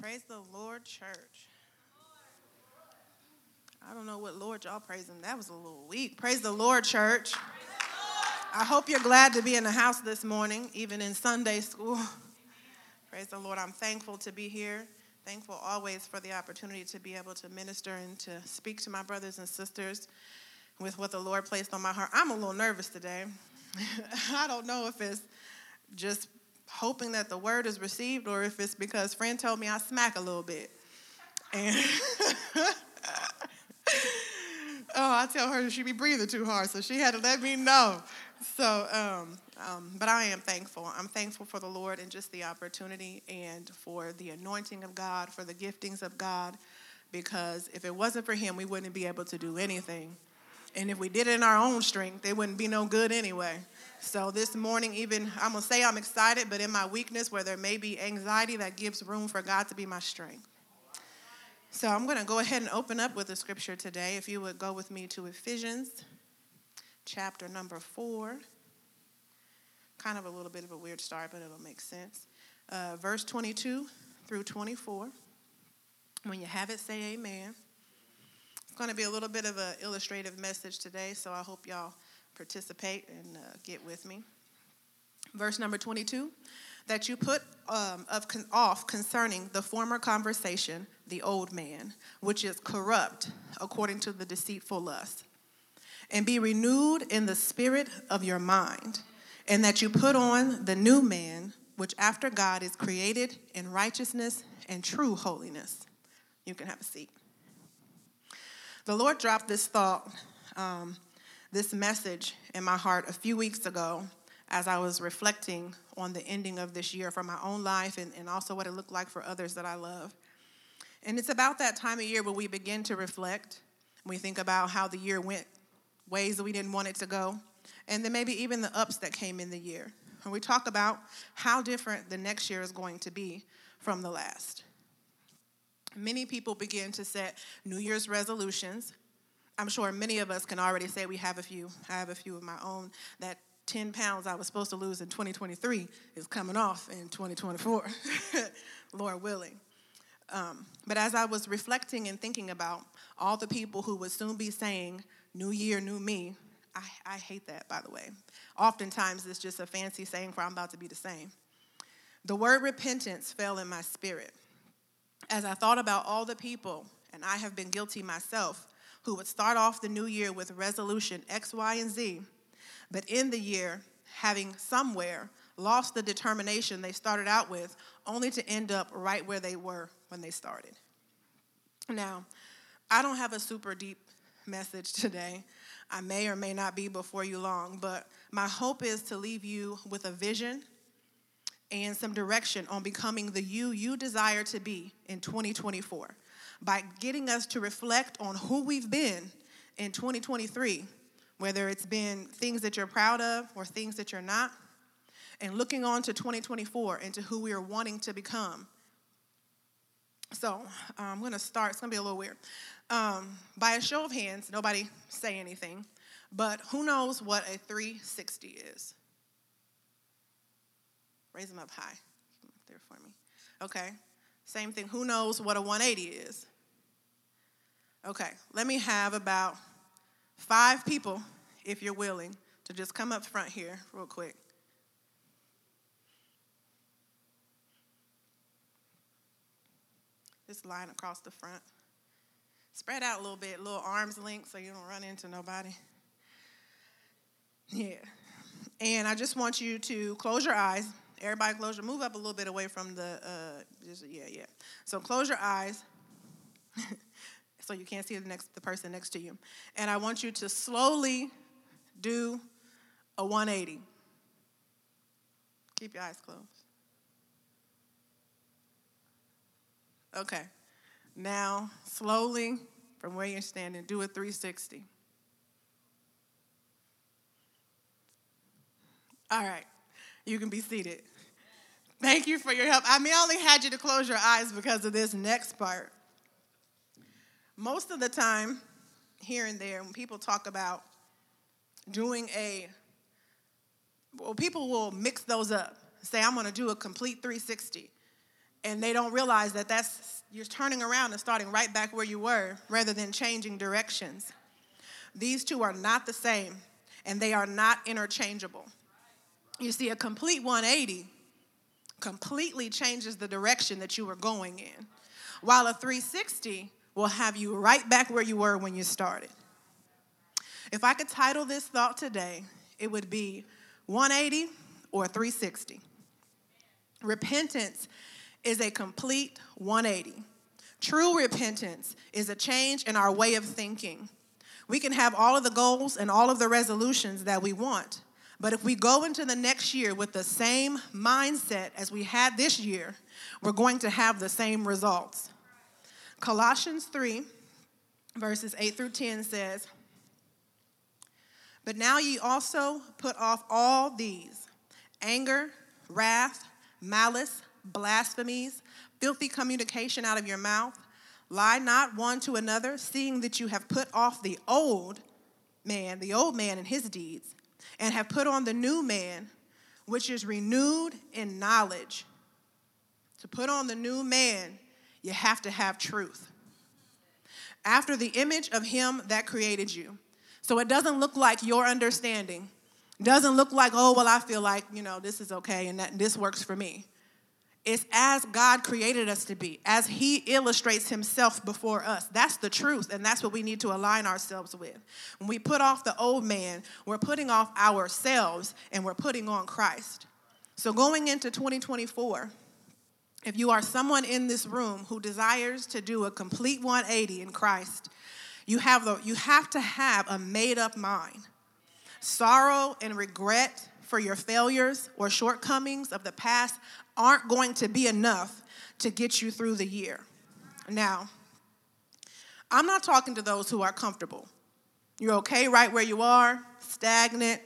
Praise the Lord, church. I don't know what Lord y'all praising. That was a little weak. Praise the Lord, church. I hope you're glad to be in the house this morning, even in Sunday school. Praise the Lord. I'm thankful to be here. Thankful always for the opportunity to be able to minister and to speak to my brothers and sisters with what the Lord placed on my heart. I'm a little nervous today. I don't know if it's just hoping that the word is received or if it's because friend told me I smack a little bit. And oh, I tell her she be breathing too hard, so she had to let me know. So, um, um, but I am thankful. I'm thankful for the Lord and just the opportunity and for the anointing of God, for the giftings of God, because if it wasn't for Him, we wouldn't be able to do anything. And if we did it in our own strength, it wouldn't be no good anyway. So this morning, even I'm gonna say I'm excited, but in my weakness, where there may be anxiety, that gives room for God to be my strength. So I'm gonna go ahead and open up with the scripture today. If you would go with me to Ephesians chapter number four. Kind of a little bit of a weird start, but it'll make sense. Uh, verse 22 through 24. When you have it, say amen. Going to be a little bit of an illustrative message today, so I hope y'all participate and uh, get with me. Verse number 22 that you put um, of con- off concerning the former conversation, the old man, which is corrupt according to the deceitful lust, and be renewed in the spirit of your mind, and that you put on the new man, which after God is created in righteousness and true holiness. You can have a seat. The Lord dropped this thought. Um, this message in my heart a few weeks ago as I was reflecting on the ending of this year for my own life and, and also what it looked like for others that I love. And it's about that time of year where we begin to reflect. We think about how the year went, ways that we didn't want it to go, and then maybe even the ups that came in the year. And we talk about how different the next year is going to be from the last. Many people begin to set New Year's resolutions I'm sure many of us can already say we have a few. I have a few of my own. That 10 pounds I was supposed to lose in 2023 is coming off in 2024, Lord willing. Um, but as I was reflecting and thinking about all the people who would soon be saying, New Year, New Me, I, I hate that, by the way. Oftentimes, it's just a fancy saying for I'm about to be the same. The word repentance fell in my spirit. As I thought about all the people, and I have been guilty myself, who would start off the new year with resolution X, Y, and Z, but in the year, having somewhere lost the determination they started out with, only to end up right where they were when they started. Now, I don't have a super deep message today. I may or may not be before you long, but my hope is to leave you with a vision and some direction on becoming the you you desire to be in 2024 by getting us to reflect on who we've been in 2023, whether it's been things that you're proud of or things that you're not, and looking on to 2024 and to who we are wanting to become. So uh, I'm going to start. It's going to be a little weird. Um, by a show of hands, nobody say anything, but who knows what a 360 is? Raise them up high. There for me. Okay. Same thing. Who knows what a 180 is? Okay, let me have about five people, if you're willing, to just come up front here real quick. Just line across the front. Spread out a little bit, little arms length so you don't run into nobody. Yeah. And I just want you to close your eyes. Everybody close your, move up a little bit away from the, uh, just, yeah, yeah. So close your eyes. so you can't see the next the person next to you. And I want you to slowly do a 180. Keep your eyes closed. Okay. Now, slowly from where you're standing, do a 360. All right. You can be seated. Thank you for your help. I mean, I only had you to close your eyes because of this next part most of the time, here and there, when people talk about doing a, well, people will mix those up. Say, I'm going to do a complete 360. and they don't realize that that's you're turning around and starting right back where you were rather than changing directions. These two are not the same and they are not interchangeable. You see, a complete 180 completely changes the direction that you were going in, while a 360 will have you right back where you were when you started. If I could title this thought today, it would be 180 or 360. Repentance is a complete 180. True repentance is a change in our way of thinking. We can have all of the goals and all of the resolutions that we want, but if we go into the next year with the same mindset as we had this year, we're going to have the same results. Colossians 3, verses 8 through 10 says, But now ye also put off all these anger, wrath, malice, blasphemies, filthy communication out of your mouth. Lie not one to another, seeing that you have put off the old man, the old man and his deeds and have put on the new man, which is renewed in knowledge. To put on the new man, you have to have truth. After the image of him that created you. So it doesn't look like your understanding. It doesn't look like, oh, well, I feel like, you know, this is okay and that this works for me. It's as God created us to be, as He illustrates Himself before us. That's the truth, and that's what we need to align ourselves with. When we put off the old man, we're putting off ourselves and we're putting on Christ. So, going into 2024, if you are someone in this room who desires to do a complete 180 in Christ, you have, the, you have to have a made up mind. Sorrow and regret for your failures or shortcomings of the past aren't going to be enough to get you through the year. Now, I'm not talking to those who are comfortable. You're okay right where you are, stagnant,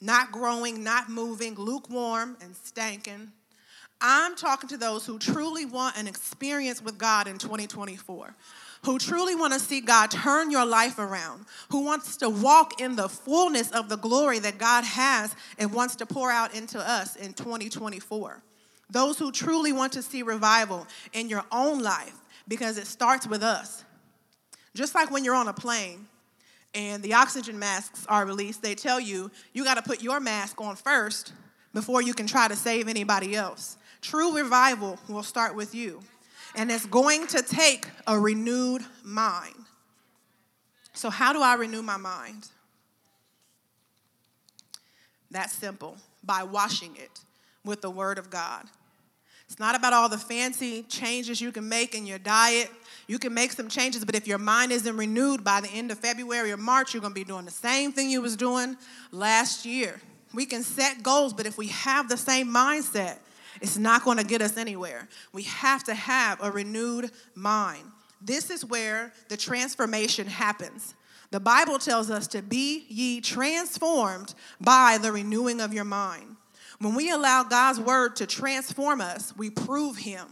not growing, not moving, lukewarm, and stanking. I'm talking to those who truly want an experience with God in 2024 who truly want to see God turn your life around, who wants to walk in the fullness of the glory that God has and wants to pour out into us in 2024. Those who truly want to see revival in your own life because it starts with us. Just like when you're on a plane and the oxygen masks are released, they tell you you got to put your mask on first before you can try to save anybody else. True revival will start with you. And it's going to take a renewed mind. So, how do I renew my mind? That's simple by washing it with the Word of God. It's not about all the fancy changes you can make in your diet. You can make some changes, but if your mind isn't renewed by the end of February or March, you're going to be doing the same thing you was doing last year. We can set goals, but if we have the same mindset, it's not going to get us anywhere. We have to have a renewed mind. This is where the transformation happens. The Bible tells us to be ye transformed by the renewing of your mind. When we allow God's word to transform us, we prove him.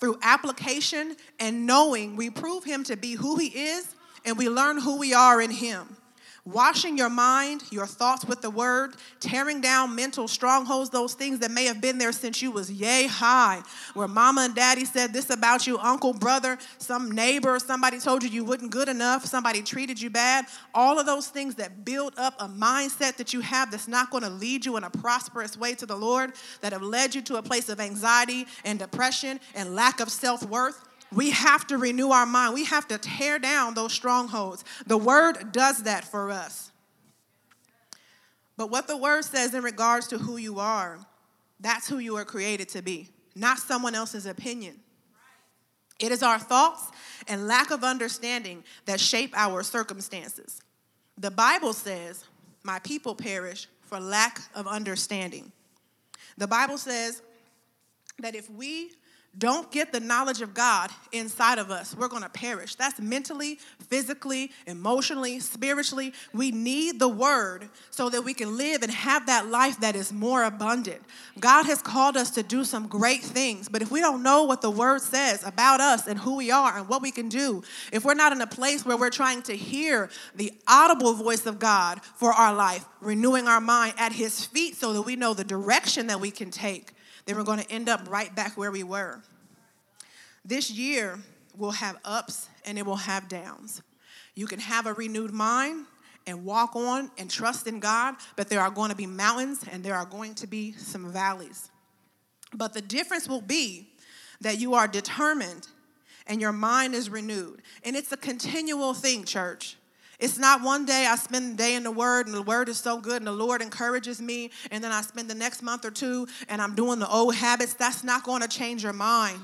Through application and knowing, we prove him to be who he is and we learn who we are in him washing your mind, your thoughts with the word, tearing down mental strongholds, those things that may have been there since you was yay high, where mama and daddy said this about you, uncle, brother, some neighbor, somebody told you you wasn't good enough, somebody treated you bad, all of those things that build up a mindset that you have that's not going to lead you in a prosperous way to the Lord, that have led you to a place of anxiety and depression and lack of self-worth we have to renew our mind. We have to tear down those strongholds. The word does that for us. But what the word says in regards to who you are, that's who you are created to be, not someone else's opinion. It is our thoughts and lack of understanding that shape our circumstances. The Bible says, My people perish for lack of understanding. The Bible says that if we don't get the knowledge of God inside of us, we're to perish. That's mentally, physically, emotionally, spiritually. We need the word so that we can live and have that life that is more abundant. God has called us to do some great things, but if we don't know what the word says about us and who we are and what we can do, if we're not in a place where we're trying to hear the audible voice of God for our life, renewing our mind at his feet so that we know the direction that we can take, then we're going to end up right back where we were. This year will have ups and it will have downs. You can have a renewed mind and walk on and trust in God, but there are going to be mountains and there are going to be some valleys. But the difference will be that you are determined and your mind is renewed. And it's a continual thing, church. It's not one day I spend the day in the Word and the Word is so good and the Lord encourages me, and then I spend the next month or two and I'm doing the old habits. That's not going to change your mind.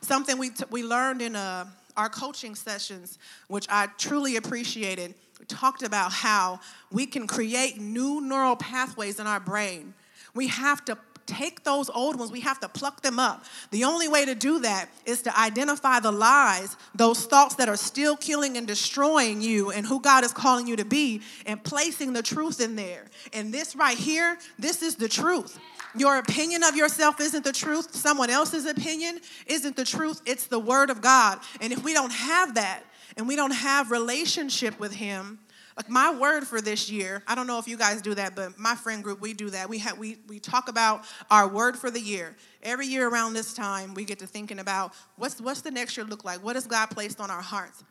Something we, t- we learned in uh, our coaching sessions, which I truly appreciated, talked about how we can create new neural pathways in our brain. We have to take those old ones, we have to pluck them up. The only way to do that is to identify the lies, those thoughts that are still killing and destroying you and who God is calling you to be, and placing the truth in there. And this right here, this is the truth. Your opinion of yourself isn't the truth. Someone else's opinion isn't the truth. It's the word of God. And if we don't have that and we don't have relationship with him, like my word for this year, I don't know if you guys do that, but my friend group, we do that. We have we we talk about our word for the year. Every year around this time, we get to thinking about what's what's the next year look like? What has God placed on our hearts?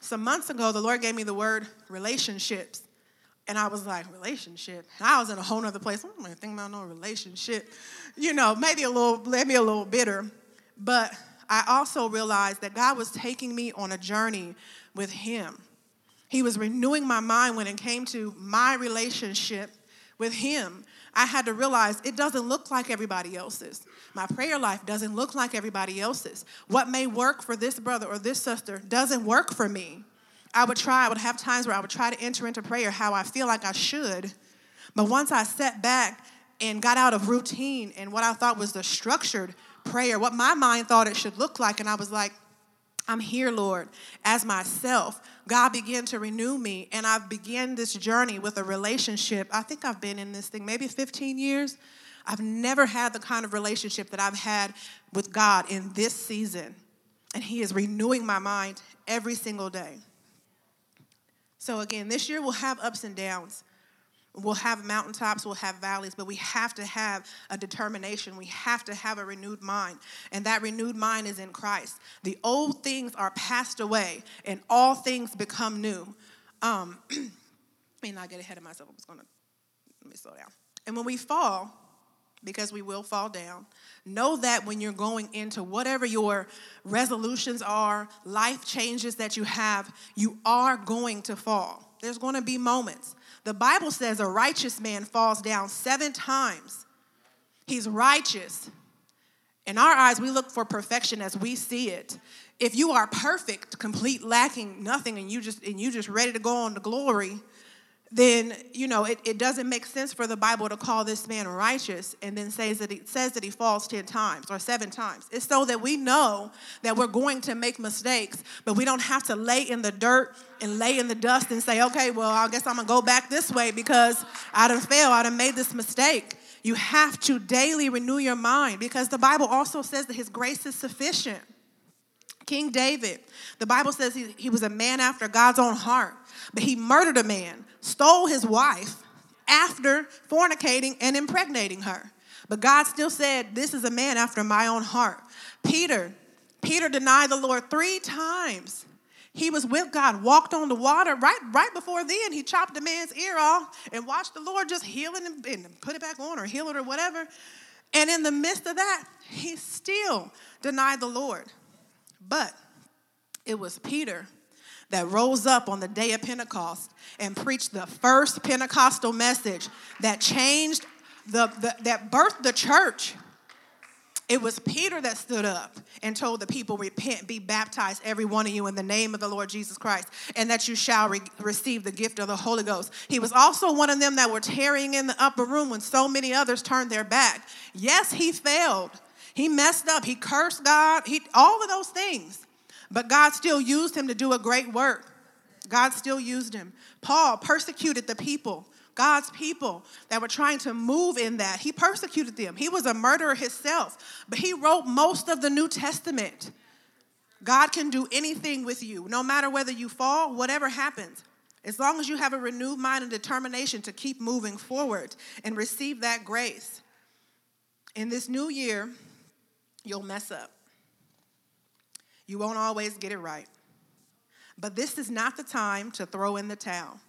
Some months ago, the Lord gave me the word relationships. And I was like, relationship? And I was in a whole nother place. I'm not thinking about no relationship. You know, maybe a little, maybe a little bitter. But I also realized that God was taking me on a journey with Him. He was renewing my mind when it came to my relationship with Him. I had to realize it doesn't look like everybody else's. My prayer life doesn't look like everybody else's. What may work for this brother or this sister doesn't work for me. I would try, I would have times where I would try to enter into prayer how I feel like I should. But once I sat back and got out of routine and what I thought was the structured prayer, what my mind thought it should look like, and I was like, I'm here, Lord, as myself. God began to renew me, and I've began this journey with a relationship. I think I've been in this thing maybe 15 years. I've never had the kind of relationship that I've had with God in this season. And He is renewing my mind every single day. So, again, this year we'll have ups and downs. We'll have mountaintops, we'll have valleys, but we have to have a determination. We have to have a renewed mind. And that renewed mind is in Christ. The old things are passed away, and all things become new. Um, me not get ahead of myself. I'm just going to let me slow down. And when we fall, because we will fall down, know that when you're going into whatever your resolutions are, life changes that you have, you are going to fall. There's going to be moments. The Bible says a righteous man falls down seven times. He's righteous. In our eyes, we look for perfection as we see it. If you are perfect, complete, lacking nothing, and you just and you just ready to go on to glory, then you know it, it doesn't make sense for the bible to call this man righteous and then says that he says that he falls 10 times or seven times. It's so that we know that we're going to make mistakes but we don't have to lay in the dirt and lay in the dust and say okay well i guess i'm gonna go back this way because i done failed i done made this mistake. You have to daily renew your mind because the bible also says that his grace is sufficient king david the bible says he, he was a man after god's own heart but he murdered a man stole his wife after fornicating and impregnating her. But God still said, This is a man after my own heart. Peter, Peter denied the Lord three times. He was with God, walked on the water. Right, right before then, he chopped a man's ear off and watched the Lord just heal it and, put it back on or heal it or whatever. And in the midst of that, he still denied the Lord. But it was Peter that rose up on the day of Pentecost and preached the first Pentecostal message that changed the, the that birthed the church. It was Peter that stood up and told the people, Repent, be baptized, every one of you, in the name of the Lord Jesus Christ, and that you shall re- receive the gift of the Holy Ghost. He was also one of them that were tarrying in the upper room when so many others turned their back. Yes, he failed. He messed up. He cursed God. He, all of those things. But God still used him to do a great work. God still used him. Paul persecuted the people, God's people that were trying to move in that. He persecuted them. He was a murderer himself, but he wrote most of the New Testament. God can do anything with you, no matter whether you fall, whatever happens. As long as you have a renewed mind and determination to keep moving forward and receive that grace. In this new year, you'll mess up. You won't always get it right. But this is not the time to throw in the towel.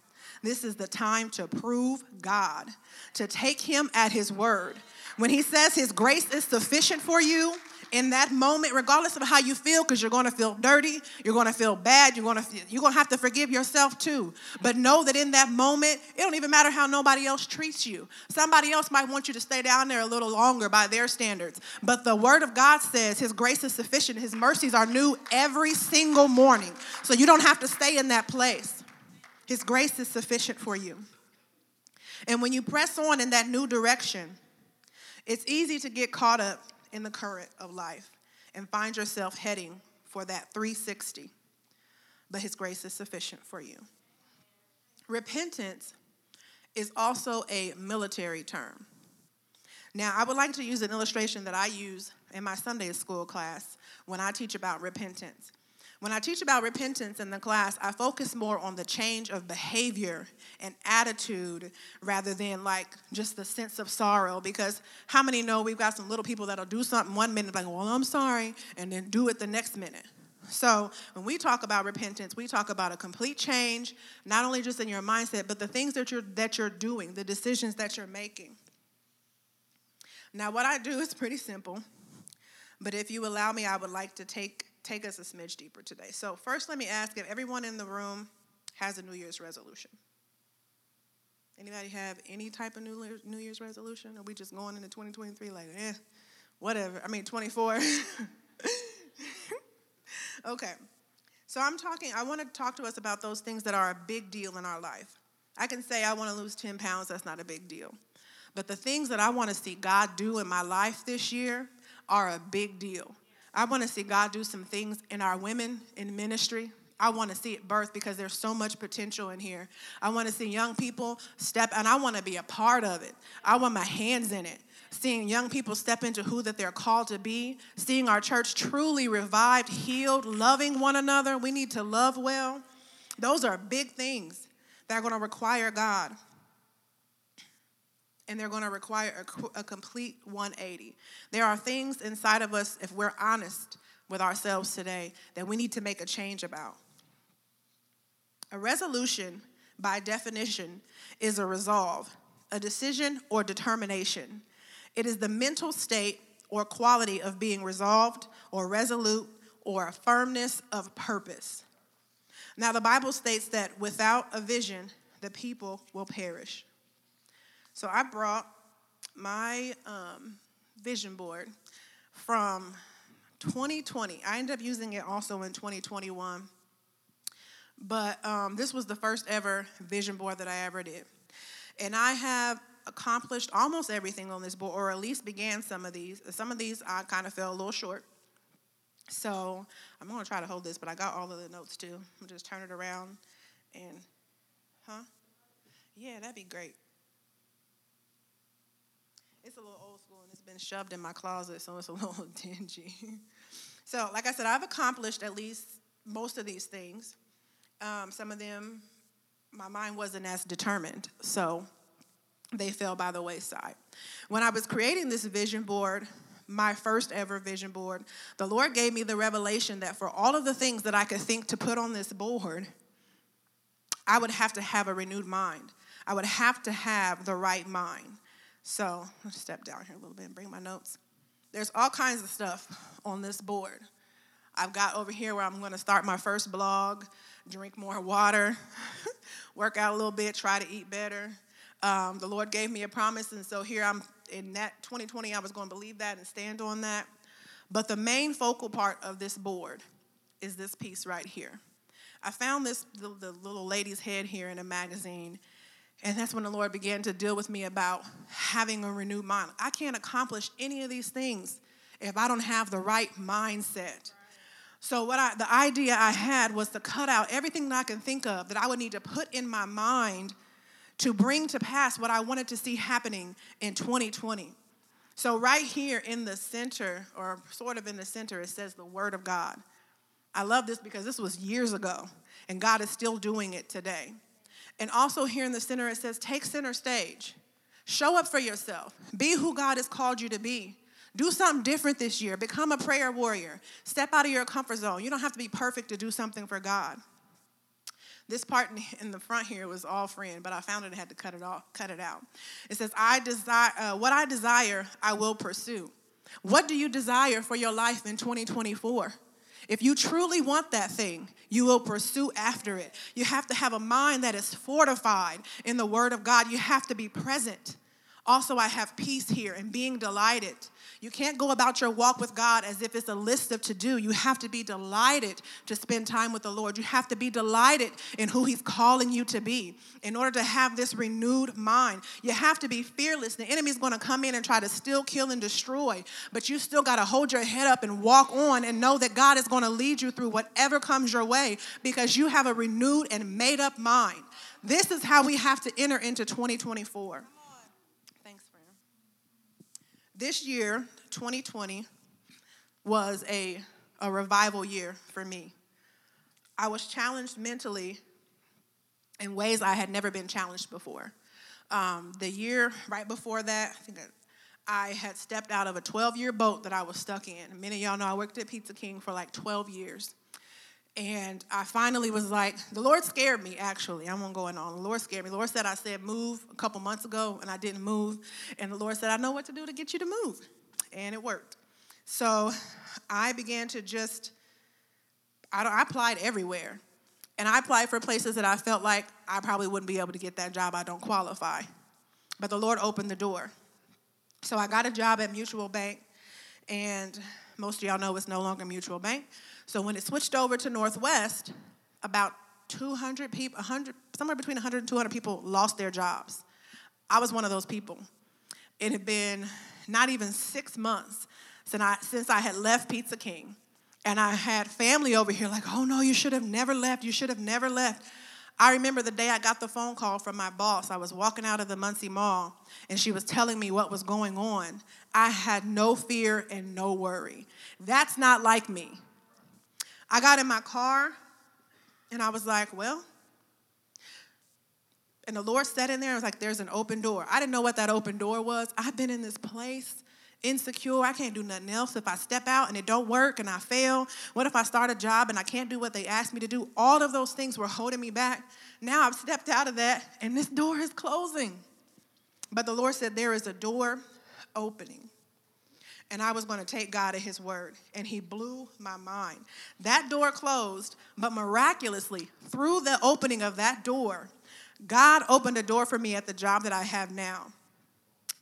This is the time to prove God, to take Him at His word. When He says His grace is sufficient for you, in that moment, regardless of how you feel, because you're going to feel dirty, you're going to feel bad, you're going to you're going to have to forgive yourself too. But know that in that moment, it don't even matter how nobody else treats you. Somebody else might want you to stay down there a little longer by their standards. But the Word of God says His grace is sufficient. His mercies are new every single morning, so you don't have to stay in that place. His grace is sufficient for you. And when you press on in that new direction, it's easy to get caught up in the current of life and find yourself heading for that 360. But His grace is sufficient for you. Repentance is also a military term. Now, I would like to use an illustration that I use in my Sunday school class when I teach about repentance. When I teach about repentance in the class, I focus more on the change of behavior and attitude rather than like just the sense of sorrow. Because how many know we've got some little people that'll do something one minute, like, well, I'm sorry, and then do it the next minute. So when we talk about repentance, we talk about a complete change, not only just in your mindset, but the things that you're that you're doing, the decisions that you're making. Now, what I do is pretty simple, but if you allow me, I would like to take take us a smidge deeper today. So, first, let me ask if everyone in the room has a New Year's resolution. Anybody have any type of New, Year's resolution? Are we just going into 2023 like, eh, whatever? I mean, 24. okay. So I'm talking, I want to talk to us about those things that are a big deal in our life. I can say I want to lose 10 pounds, that's not a big deal. But the things that I want to see God do in my life this year are a big deal. I want to see God do some things in our women in ministry. I want to see it birth because there's so much potential in here. I want to see young people step, and I want to be a part of it. I want my hands in it. Seeing young people step into who that they're called to be, seeing our church truly revived, healed, loving one another. We need to love well. Those are big things that are going to require God and they're going to require a, a, complete 180. There are things inside of us, if we're honest with ourselves today, that we need to make a change about. A resolution, by definition, is a resolve, a decision or determination. It is the mental state or quality of being resolved or resolute or a firmness of purpose. Now, the Bible states that without a vision, the people will perish. So I brought my um, vision board from 2020. I ended up using it also in 2021. But um, this was the first ever vision board that I ever did. And I have accomplished almost everything on this board, or at least began some of these. Some of these I kind of fell a little short. So I'm going to try to hold this, but I got all of the notes too. I'm just turn it around and, huh? Yeah, that'd be great. It's a little old school and it's been shoved in my closet, so it's a little dingy. so, like I said, I've accomplished at least most of these things. Um, some of them, my mind wasn't as determined, so they fell by the wayside. When I was creating this vision board, my first ever vision board, the Lord gave me the revelation that for all of the things that I could think to put on this board, I would have to have a renewed mind. I would have to have the right mind. So let's step down here a little bit and bring my notes. There's all kinds of stuff on this board. I've got over here where I'm going to start my first blog, drink more water, work out a little bit, try to eat better. Um, the Lord gave me a promise, and so here I'm in that 2020, I was going to believe that and stand on that. But the main focal part of this board is this piece right here. I found this the, the little lady's head here in a magazine, and that's when the Lord began to deal with me about having a renewed mind. I can't accomplish any of these things if I don't have the right mindset. So what I the idea I had was to cut out everything that I can think of that I would need to put in my mind to bring to pass what I wanted to see happening in 2020. So right here in the center or sort of in the center it says the word of God. I love this because this was years ago and God is still doing it today. And also here in the center, it says, take center stage. Show up for yourself. Be who God has called you to be. Do something different this year. Become a prayer warrior. Step out of your comfort zone. You don't have to be perfect to do something for God. This part in the front here was all friend, but I found it and had to cut it off, cut it out. It says, "I desire uh, what I desire, I will pursue." What do you desire for your life in 2024? If you truly want that thing, you will pursue after it. You have to have a mind that is fortified in the Word of God. You have to be present. Also, I have peace here and being delighted. You can't go about your walk with God as if it's a list of to do. You have to be delighted to spend time with the Lord. You have to be delighted in who He's calling you to be in order to have this renewed mind. You have to be fearless. The enemy's going to come in and try to steal, kill, and destroy, but you still got to hold your head up and walk on and know that God is going to lead you through whatever comes your way because you have a renewed and made up mind. This is how we have to enter into 2024. This year, 2020, was a, a revival year for me. I was challenged mentally in ways I had never been challenged before. Um, the year right before that, I think I had stepped out of a 12 year boat that I was stuck in. Many of y'all know I worked at Pizza King for like 12 years. And I finally was like, the Lord scared me, actually. I'm gonna go on. The Lord scared me. The Lord said, I said, move a couple months ago, and I didn't move. And the Lord said, I know what to do to get you to move. And it worked. So I began to just, I, I applied everywhere. And I applied for places that I felt like I probably wouldn't be able to get that job. I don't qualify. But the Lord opened the door. So I got a job at Mutual Bank, and most of y'all know it's no longer Mutual Bank. So when it switched over to Northwest, about 200 people, 100, somewhere between 100 and 200 people lost their jobs. I was one of those people. It had been not even six months since I, since I had left Pizza King. And I had family over here like, oh no, you should have never left. You should have never left. I remember the day I got the phone call from my boss. I was walking out of the Muncie Mall and she was telling me what was going on. I had no fear and no worry. That's not like me. I got in my car and I was like, well, and the Lord sat in there and was like, there's an open door. I didn't know what that open door was. I've been in this place insecure. I can't do nothing else. If I step out and it don't work and I fail, what if I start a job and I can't do what they asked me to do? All of those things were holding me back. Now I've stepped out of that and this door is closing. But the Lord said there is a door opening and I was going to take God at His word. And He blew my mind. That door closed, but miraculously, through the opening of that door, God opened a door for me at the job that I have now.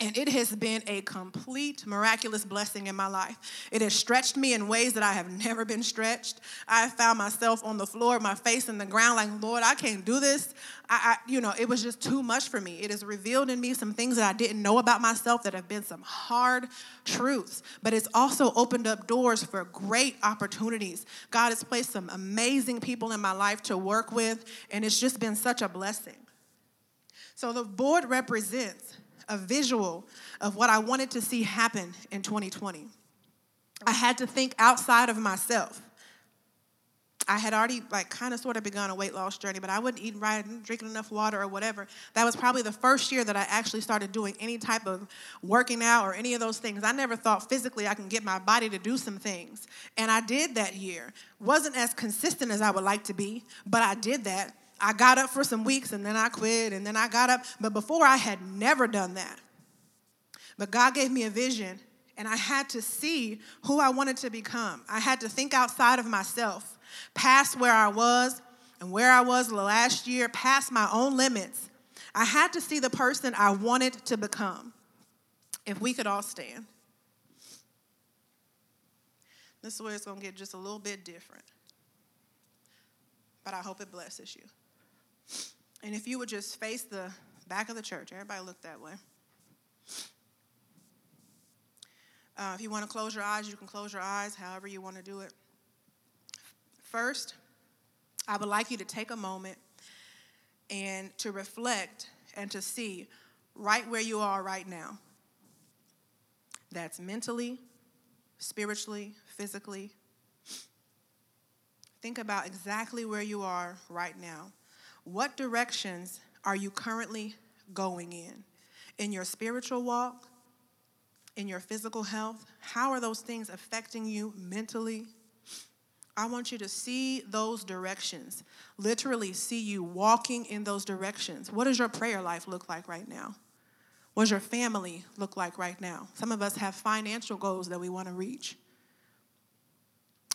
And it has been a complete miraculous blessing in my life. It has stretched me in ways that I have never been stretched. I found myself on the floor, my face in the ground, like, Lord, I can't do this. I, I, you know, it was just too much for me. It has revealed in me some things that I didn't know about myself that have been some hard truths. But it's also opened up doors for great opportunities. God has placed some amazing people in my life to work with, and it's just been such a blessing. So the board represents a visual of what I wanted to see happen in 2020. I had to think outside of myself. I had already like kind of sort of begun a weight loss journey, but I wasn't eating right, drinking enough water or whatever. That was probably the first year that I actually started doing any type of working out or any of those things. I never thought physically I can get my body to do some things. And I did that year. Wasn't as consistent as I would like to be, but I did that. I got up for some weeks and then I quit and then I got up. But before I had never done that. But God gave me a vision and I had to see who I wanted to become. I had to think outside of myself, past where I was and where I was last year, past my own limits. I had to see the person I wanted to become. If we could all stand. This is where it's going to get just a little bit different. But I hope it blesses you. And if you would just face the back of the church, everybody look that way. Uh, if you want to close your eyes, you can close your eyes however you want to do it. First, I would like you to take a moment and to reflect and to see right where you are right now. That's mentally, spiritually, physically. Think about exactly where you are right now. What directions are you currently going in? In your spiritual walk, in your physical health? How are those things affecting you mentally? I want you to see those directions, literally see you walking in those directions. What does your prayer life look like right now? What does your family look like right now? Some of us have financial goals that we want to reach.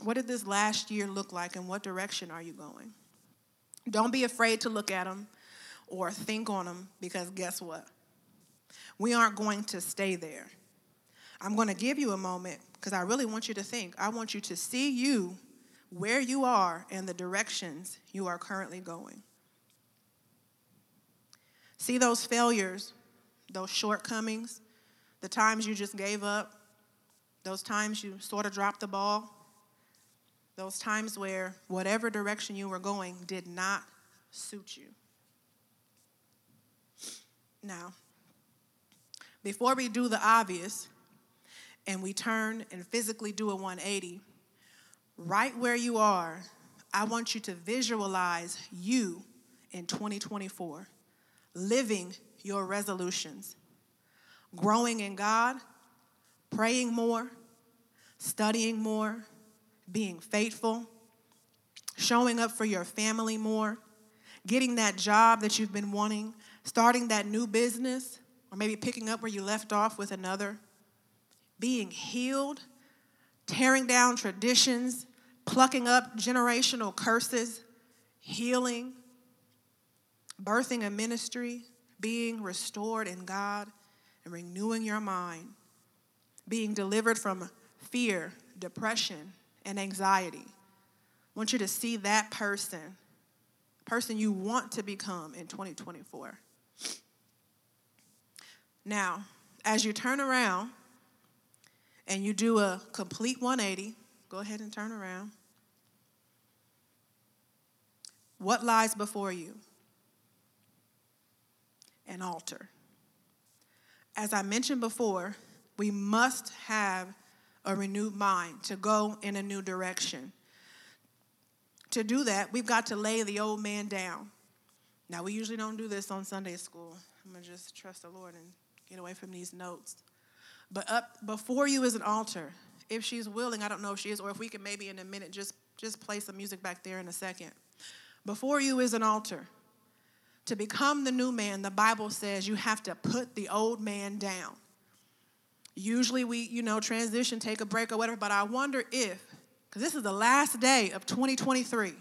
What did this last year look like and what direction are you going? Don't be afraid to look at them or think on them because guess what? We aren't going to stay there. I'm going to give you a moment because I really want you to think. I want you to see you where you are and the directions you are currently going. See those failures, those shortcomings, the times you just gave up, those times you sort of dropped the ball, those times where whatever direction you were going did not suit you. Now, before we do the obvious and we turn and physically do a 180, right where you are, I want you to visualize you in 2024, living your resolutions, growing in God, praying more, studying more, being faithful, showing up for your family more, getting that job that you've been wanting, starting that new business, or maybe picking up where you left off with another, being healed tearing down traditions, plucking up generational curses, healing, birthing a ministry, being restored in God, and renewing your mind, being delivered from fear, depression, and anxiety. I want you to see that person, person you want to become in 2024. Now, as you turn around, and you do a complete 180, go ahead and turn around. What lies before you? An altar. As I mentioned before, we must have a renewed mind to go in a new direction. To do that, we've got to lay the old man down. Now, we usually don't do this on Sunday school. I'm going to just trust the Lord and get away from these notes. But up before you is an altar. If she's willing, I don't know if she is, or if we can maybe in a minute just, just play some music back there in a second. Before you is an altar. To become the new man, the Bible says you have to put the old man down. Usually we, you know, transition, take a break or whatever, but I wonder if, because this is the last day of 2023,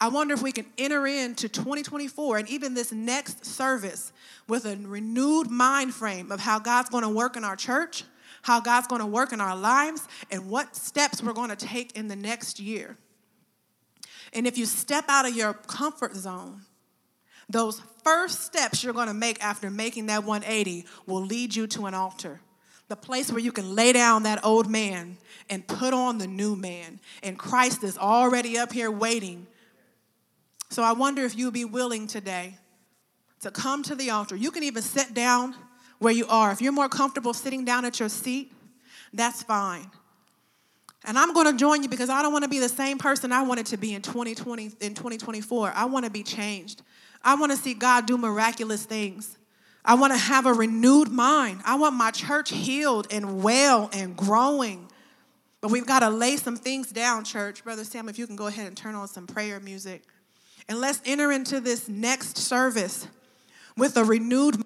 I wonder if we can enter into 2024 and even this next service with a renewed mind frame of how God's going to work in our church, how God's going to work in our lives, and what steps we're going to take in the next year. And if you step out of your comfort zone, those first steps you're going to make after making that 180 will lead you to an altar. The place where you can lay down that old man and put on the new man. And Christ is already up here waiting so I wonder if you'd be willing today to come to the altar. You can even sit down where you are. If you're more comfortable sitting down at your seat, that's fine. And I'm going to join you because I don't want to be the same person I wanted to be in 2020 in 2024. I want to be changed. I want to see God do miraculous things. I want to have a renewed mind. I want my church healed and well and growing. But we've got to lay some things down, church. Brother Sam, if you can go ahead and turn on some prayer music. And let's enter into this next service with a renewed